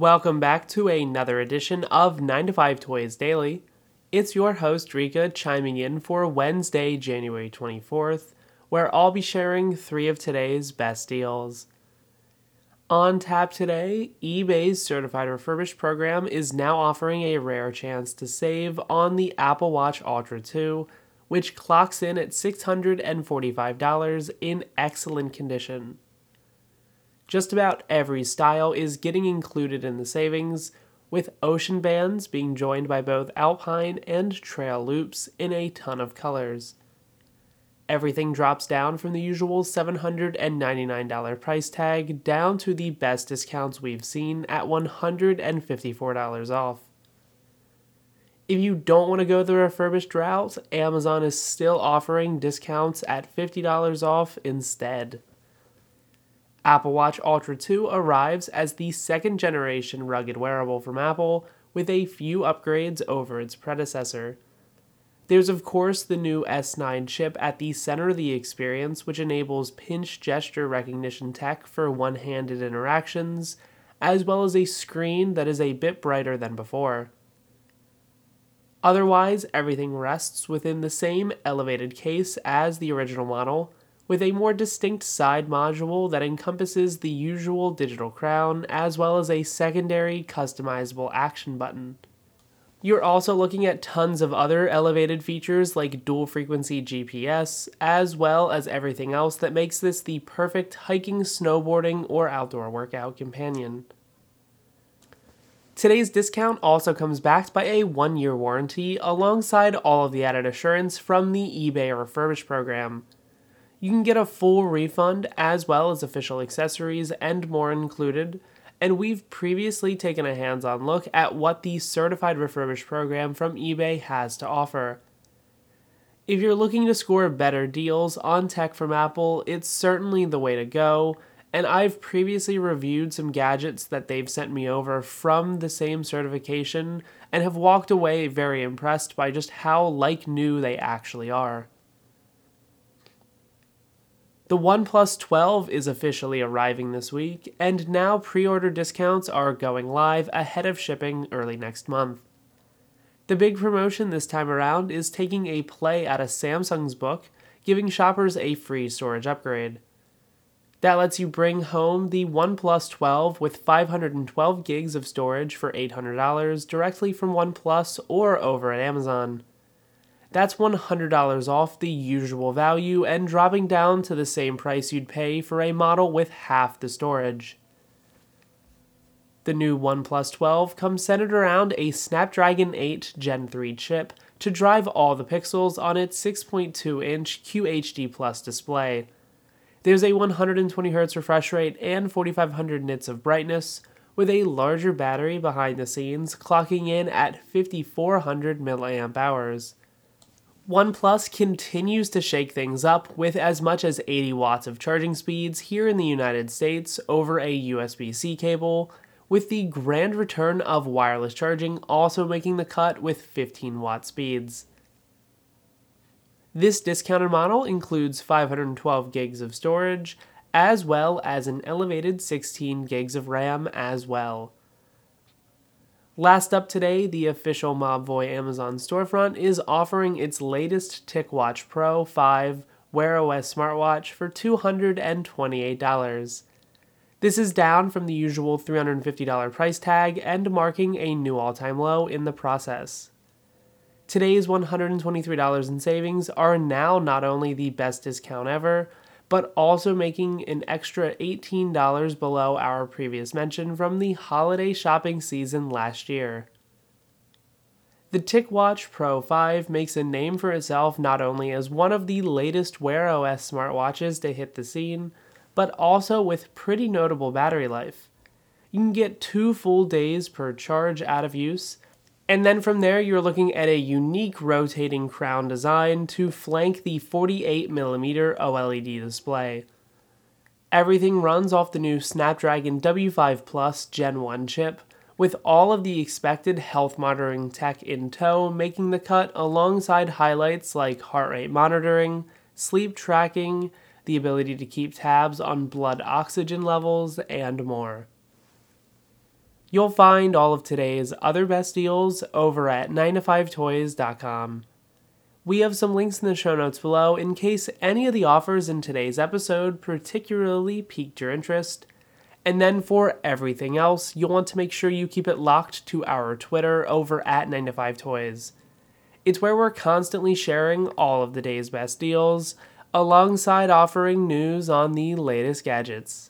Welcome back to another edition of 9 to 5 Toys Daily. It's your host Rikka chiming in for Wednesday, January 24th, where I'll be sharing three of today's best deals. On tap today, eBay's certified refurbished program is now offering a rare chance to save on the Apple Watch Ultra 2, which clocks in at $645 in excellent condition. Just about every style is getting included in the savings, with ocean bands being joined by both alpine and trail loops in a ton of colors. Everything drops down from the usual $799 price tag down to the best discounts we've seen at $154 off. If you don't want to go the refurbished route, Amazon is still offering discounts at $50 off instead. Apple Watch Ultra 2 arrives as the second generation rugged wearable from Apple with a few upgrades over its predecessor. There's, of course, the new S9 chip at the center of the experience, which enables pinch gesture recognition tech for one handed interactions, as well as a screen that is a bit brighter than before. Otherwise, everything rests within the same elevated case as the original model, with a more distinct side module that encompasses the usual digital crown as well as a secondary customizable action button. You're also looking at tons of other elevated features like dual frequency GPS, as well as everything else that makes this the perfect hiking, snowboarding, or outdoor workout companion. Today's discount also comes backed by a one year warranty alongside all of the added assurance from the eBay refurbished program. You can get a full refund as well as official accessories and more included. And we've previously taken a hands on look at what the Certified Refurbished program from eBay has to offer. If you're looking to score better deals on tech from Apple, it's certainly the way to go. And I've previously reviewed some gadgets that they've sent me over from the same certification and have walked away very impressed by just how like new they actually are. The OnePlus 12 is officially arriving this week, and now pre order discounts are going live ahead of shipping early next month. The big promotion this time around is taking a play out of Samsung's book, giving shoppers a free storage upgrade. That lets you bring home the OnePlus 12 with 512 gigs of storage for $800 directly from OnePlus or over at Amazon. That's $100 off the usual value and dropping down to the same price you'd pay for a model with half the storage. The new OnePlus 12 comes centered around a Snapdragon 8 Gen 3 chip to drive all the pixels on its 6.2 inch QHD Plus display. There's a 120Hz refresh rate and 4500 nits of brightness, with a larger battery behind the scenes clocking in at 5400 mAh. OnePlus continues to shake things up with as much as 80 watts of charging speeds here in the United States over a USB C cable, with the grand return of wireless charging also making the cut with 15 watt speeds. This discounted model includes 512 gigs of storage, as well as an elevated 16 gigs of RAM as well. Last up today, the official Mobvoi Amazon storefront is offering its latest TicWatch Pro 5 Wear OS smartwatch for $228. This is down from the usual $350 price tag and marking a new all time low in the process. Today's $123 in savings are now not only the best discount ever, but also making an extra $18 below our previous mention from the holiday shopping season last year. The TicWatch Pro 5 makes a name for itself not only as one of the latest Wear OS smartwatches to hit the scene, but also with pretty notable battery life. You can get two full days per charge out of use, and then from there, you're looking at a unique rotating crown design to flank the 48mm OLED display. Everything runs off the new Snapdragon W5 Plus Gen 1 chip, with all of the expected health monitoring tech in tow, making the cut alongside highlights like heart rate monitoring, sleep tracking, the ability to keep tabs on blood oxygen levels, and more. You'll find all of today's other best deals over at 9to5toys.com. We have some links in the show notes below in case any of the offers in today's episode particularly piqued your interest. And then for everything else, you'll want to make sure you keep it locked to our Twitter over at 9to5toys. It's where we're constantly sharing all of the day's best deals, alongside offering news on the latest gadgets.